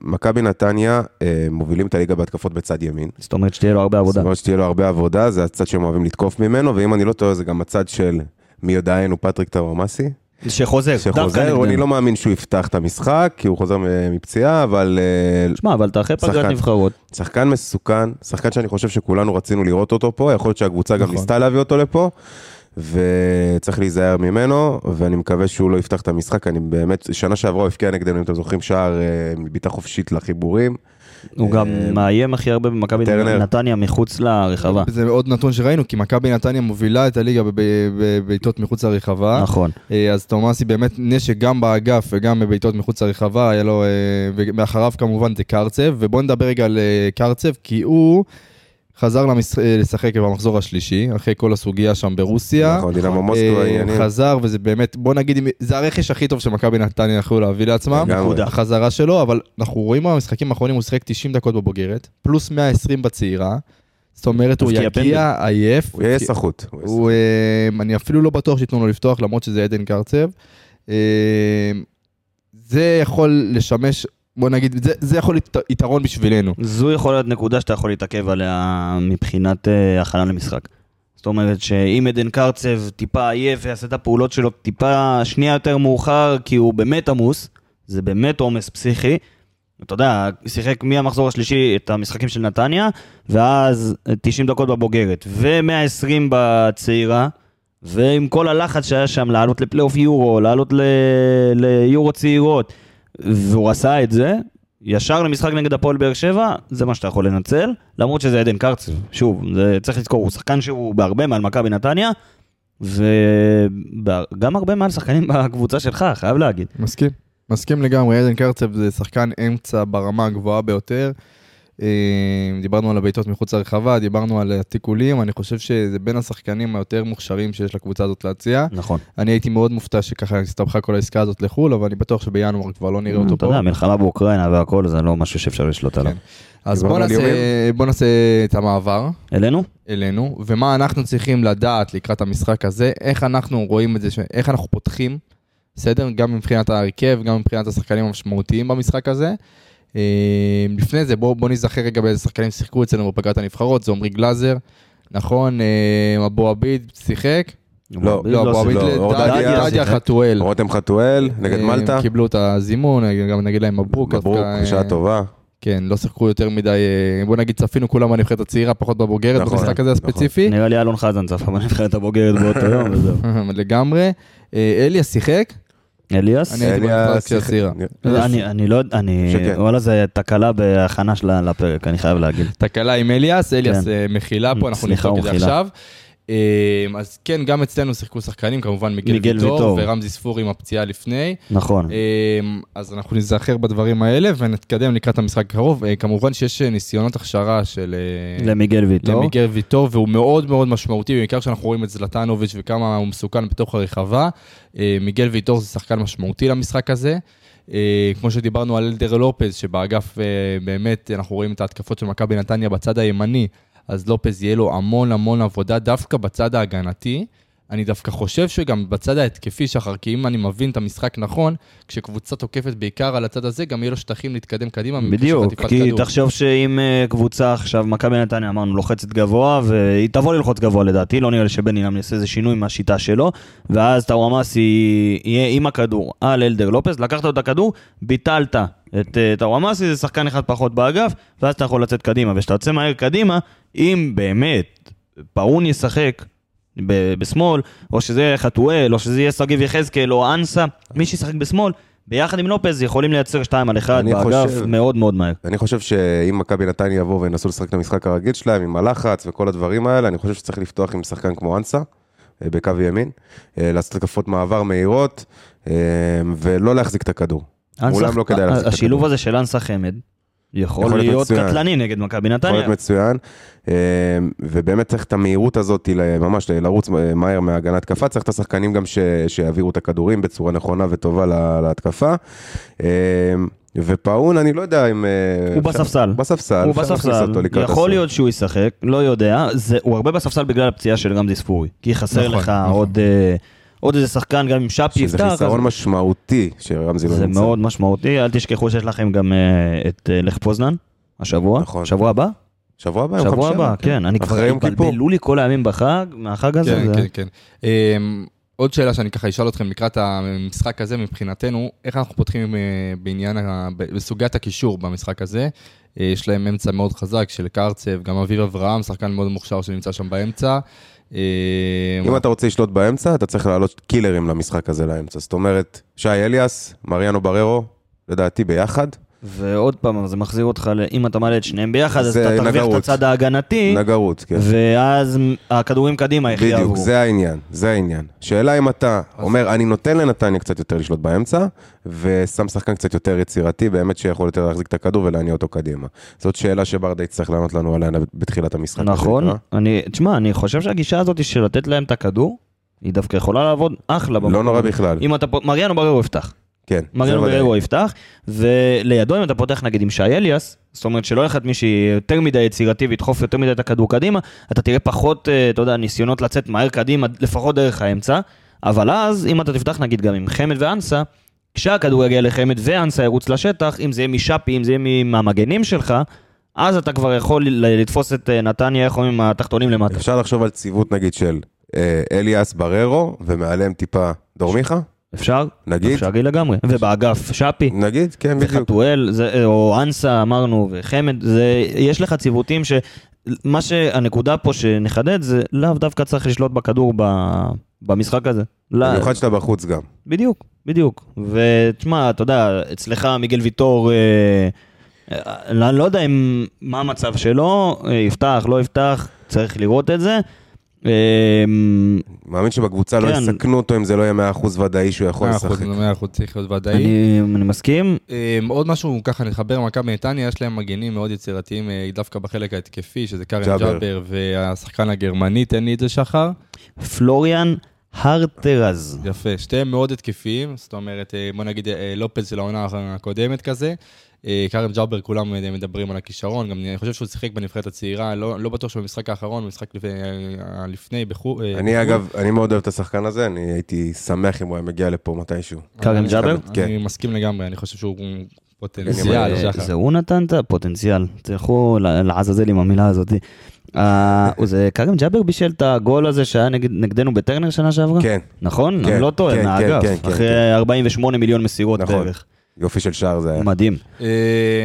מכבי נתניה אה, מובילים את הליגה בהתקפות בצד ימין. זאת אומרת שתהיה לו הרבה עבודה. זאת אומרת שתהיה לו הרבה עבודה, זה הצד שהם אוהבים לתקוף ממנו, ואם אני לא טועה זה גם הצד של מי יודענו פטריק טאורמאסי, שחוזר, שחוזר. אני לא מאמין שהוא יפתח את המשחק, כי הוא חוזר מפציעה, אבל אה, שמע, אבל אתה אחרי פגרת. נבחרות. שחקן מסוכן, שחקן שאני חושב שכולנו רצינו לראות אותו פה, יכול להיות שהקבוצה גם נכון. ניסתה להביא אותו לפה, וצריך להיזהר ממנו, ואני מקווה שהוא לא יפתח את המשחק, אני באמת, שנה שעברה הוא הבקיע נגדנו, אם אתם זוכרים, שער אה, מבעיטה חופשית לחיבורים. הוא גם אה, מאיים הכי הרבה במכבי. נתניה מחוץ לרחבה. זה עוד נתון שראינו, כי מכבי נתניה מובילה את הליגה בב- בבעיטות מחוץ לרחבה. נכון. אה, אז תומאסי באמת נשק גם באגף וגם בבעיטות מחוץ לרחבה, היה לו, אה, ומאחריו כמובן זה קרצב, ובואו נדבר רגע על קרצב, כי הוא חזר למש... אה, לשחק במחזור השלישי, אחרי כל הסוגיה שם ברוסיה. נכון, דינמו מוסקו, אה, העניינים. חזר, וזה באמת, בוא נגיד, זה הרכש הכי טוב שמכבי נתניה יכלו להביא לעצמם. נקודה. החזרה שלו, אבל אנחנו רואים במשחקים האחרונים, הוא שיחק 90 דקות בבוגרת, פלוס 120 בצעירה. זאת אומרת, הוא יגיע עייף. הוא יהיה סחוט. אה, אני אפילו לא בטוח שייתנו לו לפתוח, למרות שזה עדן קרצב. זה יכול לשמש, בוא נגיד, זה, זה יכול להיות יתרון בשבילנו. זו יכולה להיות נקודה שאתה יכול להתעכב עליה מבחינת אה, הכנה למשחק. זאת אומרת שאם עדן קרצב טיפה עייף ויעשה את הפעולות שלו טיפה שנייה יותר מאוחר, כי הוא באמת עמוס, זה באמת עומס פסיכי. אתה יודע, שיחק מהמחזור השלישי את המשחקים של נתניה, ואז 90 דקות בבוגרת, ו-120 בצעירה, ועם כל הלחץ שהיה שם לעלות לפלייאוף יורו, לעלות ליורו צעירות, והוא עשה את זה, ישר למשחק נגד הפועל באר שבע, זה מה שאתה יכול לנצל, למרות שזה עדן קרצב. שוב, זה צריך לזכור, הוא שחקן שהוא בהרבה מעל מכבי נתניה, וגם הרבה מעל שחקנים בקבוצה שלך, חייב להגיד. מסכים. מסכים לגמרי, עדן קרצב זה שחקן אמצע ברמה הגבוהה ביותר. אה, דיברנו על הבעיטות מחוץ לרחבה, דיברנו על התיקולים, אני חושב שזה בין השחקנים היותר מוכשרים שיש לקבוצה הזאת להציע. נכון. אני הייתי מאוד מופתע שככה הסתבכה כל העסקה הזאת לחו"ל, אבל אני בטוח שבינואר כבר לא נראה אותו אתה פה. יודע, מלחמה באוקראינה והכל, זה לא משהו שאפשר לשלוט עליו. כן. אז בוא נעשה, איומים? בוא נעשה את המעבר אלינו? אלינו, ומה אנחנו צריכים לדעת לקראת המשחק הזה, איך אנחנו רואים את זה, איך אנחנו פותחים, בסדר? גם מבחינת ההרכב, גם מבחינת השחקנים המשמעותיים במשחק הזה. אה, לפני זה, בואו בוא נזכר רגע באיזה שחקנים שיחקו אצלנו בפגרת הנבחרות, זה עמרי גלאזר, נכון, אה, אבו עביד שיחק? לא, לא, אבו עביד, לא, דדיה-. חתואל. רותם חתואל נגד אה, מלטה. קיבלו את הזימון, גם נגיד להם מברוק. מברוק, בשעה אה, טובה. כן, לא שיחקו יותר מדי, אה, בוא נגיד צפינו כולם בנבחרת הצעירה, פחות בבוגרת, נכון, במשחק הזה נכון. הספציפי. נראה לי אלון חזן צפה בנבחרת הבוגרת באותו יום, וזהו. לגמרי. אה, אליאס שיחק? אליאס? אני הייתי שיחק- הצעירה. אני לא יודע, אני... שכן. וואלה, זה תקלה בהכנה שלה לפרק, אני חייב להגיד. תקלה עם אליאס, אליאס כן. אה, מחילה פה, אנחנו נבדוק את זה. עכשיו. אה, אז כן, גם אצלנו שיחקו שחקנים, כמובן מיגל מיגל ויטור ויטור. ורמזי ספור עם הפציעה לפני. נכון. אה, אז אנחנו נזכר בדברים האלה ונתקדם לקראת המשחק הקרוב. אה, כמובן שיש אה, ניסיונות הכשרה של... אה, למיגל ויטור. למיגל ויטור, והוא מאוד מאוד משמעותי, בעיקר כשאנחנו רואים את זלטנוביץ' וכמה הוא מסוכן בתוך הרחבה. מיגל ויטור זה שחקן משמעותי למשחק הזה. כמו שדיברנו על אלדר לופז, שבאגף באמת אנחנו רואים את ההתקפות של מכבי נתניה בצד הימני, אז לופז יהיה לו המון המון עבודה דווקא בצד ההגנתי. אני דווקא חושב שגם בצד ההתקפי, שחר, כי אם אני מבין את המשחק נכון, כשקבוצה תוקפת בעיקר על הצד הזה, גם יהיה לו שטחים להתקדם קדימה. בדיוק, כי כדור. תחשוב שאם אה, קבוצה עכשיו, מכבי נתניה אמרנו, לוחצת גבוה, והיא תבוא ללחוץ גבוה לדעתי, לא נראה לי שבן אינם יעשה איזה שינוי מהשיטה שלו, ואז טאוואמאסי יהיה עם הכדור על אלדר לופס, לקחת לו את הכדור, ביטלת את אה, טאוואמאסי, זה שחקן אחד פחות באגף, ואז אתה יכול לצאת קדימה, וכשאתה יוצא מהר קדימה, אם באמת פאון ישחק ב- בשמאל, או שזה יהיה חתואל, או שזה יהיה שגיב יחזקאל, או אנסה, מי שישחק בשמאל, ביחד עם לופז יכולים לייצר 2 על 1 אני באגף חושב- מאוד מאוד מהר. אני חושב שאם מכבי נתניה יבואו וינסו לשחק את המשחק הרגיל שלהם, עם הלחץ וכל הדברים האלה, אני חושב שצריך לפתוח עם שחקן כמו אנסה, אה, בקו ימין, אה, לעשות התקפות מעבר מהירות, אה, ולא להחזיק את הכדור. מולם לא כדאי להחזיק את השילוב הכדור. הזה של אנסה חמד יכול יכול להיות להיות. קטלני נגד מכבי יכול נתניה. להיות מצוין, אה, ובאמת צריך את המהירות הזאת, ממש לרוץ מהר מהגנה התקפה, צריך את השחקנים גם ש- שיעבירו את הכדורים בצורה נכונה וטובה לה- להתקפה. אה, ופאון, אני לא יודע אם... אה, הוא אפשר- בספסל. בספסל, הוא בספסל, יכול. להיות שהוא ישחק, לא יודע, זה- הוא הרבה בספסל בגלל הפציעה של רמזי ספורי, כי חסר נכון, לך נכון. עוד אה, עוד איזה שחקן, גם אם שפי שזה יפתח, חיסרון אז משמעותי שרמזי לא זה נמצא. מאוד משמעותי, אל תשכחו שיש לכם גם אה, את אה, לך פוזנן, השבוע, נכון. שבוע הבא, שבוע הבא, יום שבוע הבא, כן, אני כבר. התבלבלו לי כל הימים בחג, מהחג הזה, כן, זה- כן, כן. אמ, עוד שאלה שאני ככה אשאל אתכם לקראת המשחק הזה מבחינתנו, איך אנחנו פותחים אה, בעניין, בסוגיית הקישור במשחק הזה? יש להם אמצע מאוד חזק של קרצב, גם אביב אברהם, שחקן מאוד מוכשר שנמצא שם באמצע. אה, אם אתה רוצה לשלוט באמצע, אתה צריך לעלות קילרים למשחק הזה לאמצע. זאת אומרת, שי אליאס, מריאנו בררו, לדעתי ביחד. ועוד פעם, זה מחזיר אותך, ל- אם אתה מעלה את שניהם ביחד, אז אתה תרוויח את. הצד ההגנתי, נגרות, כן. ואז הכדורים קדימה, איך בדיוק, יעברו. זה העניין, זה העניין. שאלה אם אתה אומר, אני נותן לנתניה קצת יותר לשלוט באמצע, ושם שחקן קצת יותר יצירתי, באמת שיכול יותר להחזיק את הכדור ולהניע אותו קדימה. זאת שאלה שברדה יצטרך לענות לנו עליה בתחילת המשחק. נכון, שנקרא. אני, תשמע, אני חושב שהגישה הזאת של לתת להם את הכדור, היא דווקא יכולה לעבוד אחלה. לא במקום נורא. בכלל. אם אתה, פה- מריאנו בררו יפתח. כן, ודאי. בררו יפתח, ולידו אם אתה פותח נגיד עם שי אליאס, זאת אומרת שלא יחד מישהי יותר מדי יצירתי וידחוף יותר מדי את הכדור קדימה, אתה תראה פחות, אה, אתה יודע, ניסיונות לצאת מהר קדימה, לפחות דרך האמצע, אבל אז אם אתה תפתח נגיד גם עם חמד ואנסה, כשהכדור יגיע לחמד ואנסה ירוץ לשטח, אם זה יהיה משאפי, אם זה יהיה מהמגנים שלך, אז אתה כבר יכול לתפוס את אה, נתניה, איך אומרים, התחתונים למטה. אפשר לחשוב על ציוות נגיד של אה, אליאס בררו, ומעליהם טיפה דור מיכה? אפשר? נגיד? אפשרי לגמרי. ובאגף שפי. נגיד, כן, בדיוק. וחתואל, זה- או אנסה אמרנו, וחמד, זה, יש לך ציוותים ש... מה שהנקודה פה שנחדד זה לאו דווקא צריך לשלוט בכדור ב, במשחק הזה. לא, במיוחד שאתה בחוץ גם. בדיוק, בדיוק. ותשמע, אתה יודע, אצלך מיגל ויטור, אה, אה, אני לא יודע אם, מה המצב שלו, אה, יפתח, לא יפתח, צריך לראות את זה. אה, מאמין שבקבוצה לא כן. יסכנו אותו אם זה לא יהיה 100% ודאי שהוא יכול לשחק. מאה אחוז צריך להיות ודאי. אני, מסכים, אמ, עוד משהו, ככה נחבר למכבי נתניה, יש להם מגנים מאוד יצירתיים אה, דווקא בחלק ההתקפי, שזה קארן ג'אבר. ג'אבר והשחקן הגרמני, תן לי את זה שחר. פלוריאן הרטרז. יפה, שתיהם מאוד התקפיים, זאת אומרת, אה, בוא נגיד אה, לופז של העונה הקודמת כזה. אה, קארם ג'אבר, כולם אה, מדברים על הכישרון, גם אני חושב שהוא שיחק בנבחרת הצעירה, לא לא בטוח שבמשחק האחרון, במשחק לפני- אה, לפני, בחו"ל. אה, אני בחו"ל. אגב, אני מאוד אוהב את השחקן הזה, אני הייתי שמח אם הוא היה מגיע לפה מתישהו. אני- ג'אבר? כן. אני מסכים לגמרי, אני חושב שהוא זה- פוטנציאל, זה- שחר. זה הוא נתן את הפוטנציאל, תלכו לעזאזל עם המילה הזאת. אה, זה כרם ג'אבר בישל את הגול הזה שהיה נגד- נגדנו בטרנר שנה שעברה? כן, נכון? כן, אני לא טועה, כן, מהאגף. כן, אחרי כן. 48 מיליון מסירות נכון. בערך. יופי של שער זה היה. מדהים. אה,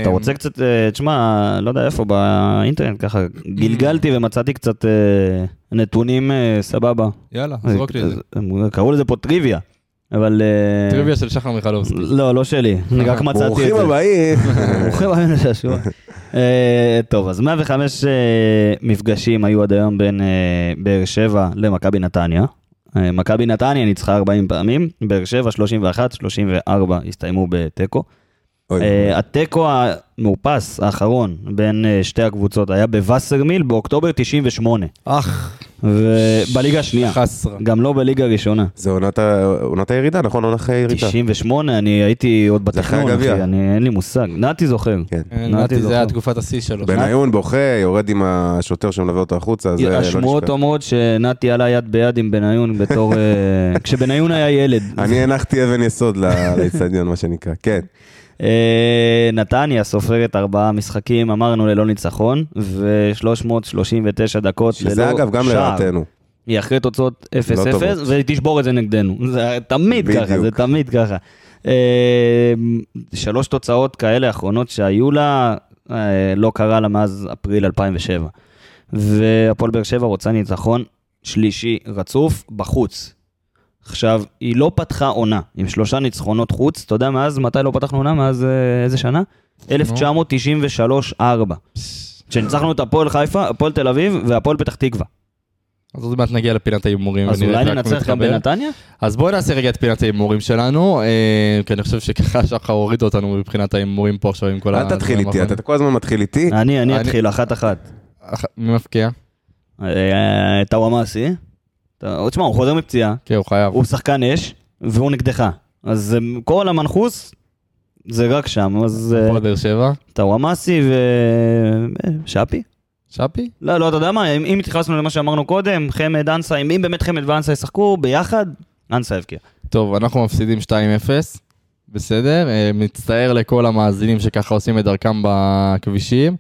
אתה רוצה קצת, אה, תשמע, לא יודע איפה, באינטרנט ככה, גלגלתי ומצאתי קצת אה, נתונים סבבה. יאללה, זרוק לי את זה. קראו לזה פה טריוויה, אבל... טריוויה של שחר מיכלובסקי. לא, לא שלי, אני רק מצאתי את ברוכים זה. הבאים. ברוכים הבאים לשעשוע. טוב, אז 105 אה, מפגשים היו עד היום בין באר שבע למכבי נתניה. אה, מכבי נתניה ניצחה 40 פעמים, באר שבע 31, 34 הסתיימו בתיקו. אה, התיקו המאופס האחרון בין אה, שתי הקבוצות היה בווסרמיל באוקטובר 98, אך, ובליגה השנייה, חסרה. גם לא בליגה הראשונה. זה עונת עונת הירידה, נכון? עונה אחרי הירידה. 98, אני הייתי עוד בתכנון. אחי, אני- אין לי מושג. נתי זוכר. כן. אה, נתי. זה היה תקופת השיא שלו. בניון בוכה, יורד עם השוטר שמלווה אותו החוצה, זה לא השמועות נשכח. אומרות שנתי עלה יד ביד עם בניון בתור... כשבניון היה ילד. אני הנחתי אבן יסוד לאצטדיון, מה שנקרא. כן. אה, נתניה סופרת ארבעה משחקים, אמרנו ללא ניצחון, ו-339 דקות ללא שזה אגב גם שער. לרעתנו. היא אחרי תוצאות 0-0, לא. והיא תשבור את זה נגדנו. זה תמיד ככה, בדיוק. זה תמיד ככה. אה, שלוש תוצאות כאלה אחרונות שהיו לה, אה, לא קרה לה מאז אפריל 2007. והפועל באר שבע רוצה ניצחון שלישי רצוף בחוץ. עכשיו, היא לא פתחה עונה עם שלושה ניצחונות חוץ, אתה יודע מאז, מתי לא פתחנו עונה? מאז אה, איזה שנה? 1993-4. כשניצחנו את הפועל חיפה, הפועל תל אביב והפועל פתח תקווה. אז עוד מעט נגיע לפינת ההימורים. אז אולי ננצח גם. בנתניה? אז בואו נעשה רגע את פינת ההימורים שלנו, אה, כי אני חושב שככה שחר הוריד אותנו מבחינת ההימורים פה עכשיו עם כל אל תתחיל איתי. אתה כל הזמן מתחיל איתי. אני, אני אתחיל אחת אחת. אח- מי מפקיע? אה, טוואמאסי, אתה- תשמע, הוא חוזר מפציעה, כן, הוא חייב. הוא שחקן אש, והוא נגדך. אז אה, כל המנחוס זה רק שם, אז אה, הפועל באר שבע. טוואמאסי ושאפי? שפי? לא, לא, אתה יודע מה, אם אם התייחסנו למה שאמרנו קודם, חמד, אנסה, אם אם באמת חמד ואנסה ישחקו ביחד, אנסה יבקיע. טוב, אנחנו מפסידים 2-0. בסדר? אה, מצטער לכל המאזינים שככה עושים את דרכם בכבישים.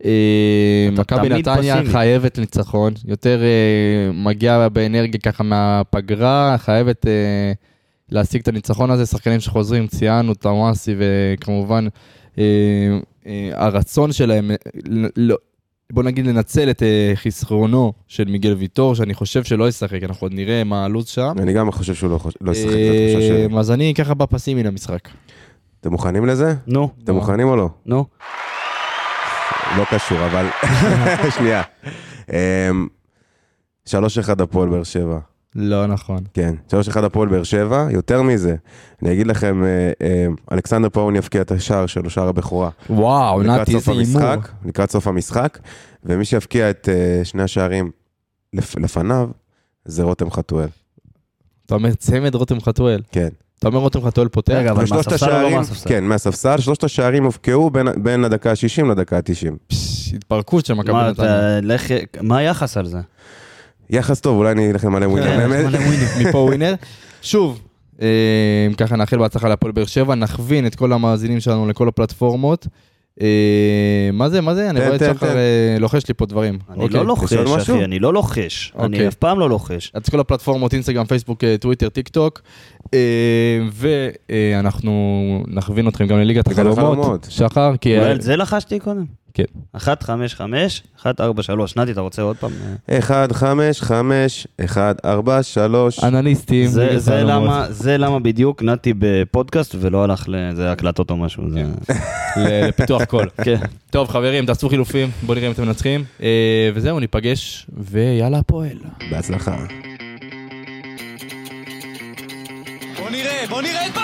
אתה מכבי נתניה. חייבת ניצחון, יותר אה, מגיעה באנרגיה ככה מהפגרה, חייבת אה, להשיג את הניצחון הזה, שחקנים שחוזרים, ציינו, טוואסי וכמובן אה, הרצון שלהם, בוא נגיד לנצל את חסרונו של מיגל ויטור, שאני חושב שלא ישחק, אנחנו עוד נראה מה הלו"ז שם. אני גם חושב שהוא לא חוש- לא ישחק, אז אני ככה בא פסימי למשחק. אתם מוכנים לזה? נו, אתם מוכנים או לא? נו. לא קשור, אבל... שנייה. אמ, 3-1 הפועל באר שבע. לא נכון. כן, 3-1 הפועל באר שבע. יותר מזה, אני אגיד לכם, אה, אה, אלכסנדר פאון יבקיע את השער שלו, שער הבכורה. וואו, נתי, איזה הימור. לקראת סוף המשחק, ומי שיבקיע את אה, שני השערים לפ- לפניו, זה רותם חתואל. אתה אומר צמד רותם חתואל. כן. אתה אומר רותם חתואל פותח? רגע, אבל מהספסל או לא השערים- מהספסל? כן, מהספסל, שלושת השערים הובקעו בין- בין הדקה ה-60 לדקה ה-90. פש, התפרקות של מכבי מה, נתניה. לך- מה היחס על זה? יחס טוב, אולי אני אלך למלא כן, ווינר. ווינר. מפה ווינר. שוב, אה, ככה נאחל בהצלחה להפועל באר שבע, נכווין את כל המאזינים שלנו לכל הפלטפורמות. אה, מה זה, מה זה? אני רואה את שחר. אה, לוחש לי פה דברים. אני אוקיי. לא לוחש, עוד משהו? אחי, אני לא לוחש. אני אוקיי. אף פעם לא לוחש. אז כל הפלטפורמות, אינסטגרם, פייסבוק, אה, טוויטר, טיק טוק. ואנחנו נכווין אתכם גם לליגת ליגת החלומות. החלומות. שחר, כי... אולי על זה לחשתי קודם? כן. 1, 5, 5, 1, 4, 3. נתי, אתה רוצה עוד פעם? 1, 5, 5, 1, 4, 3. אנליסטים. זה, זה, החלומות. למה, זה למה בדיוק נתי בפודקאסט ולא הלך לזה הקלטות או משהו. זה... ל- לפיתוח קול. כן. טוב חברים, תעשו חילופים, בואו נראה אם אתם מנצחים. אה, וזהו, ניפגש, ויאללה הפועל. בהצלחה. בוא נראה, בוא נראה את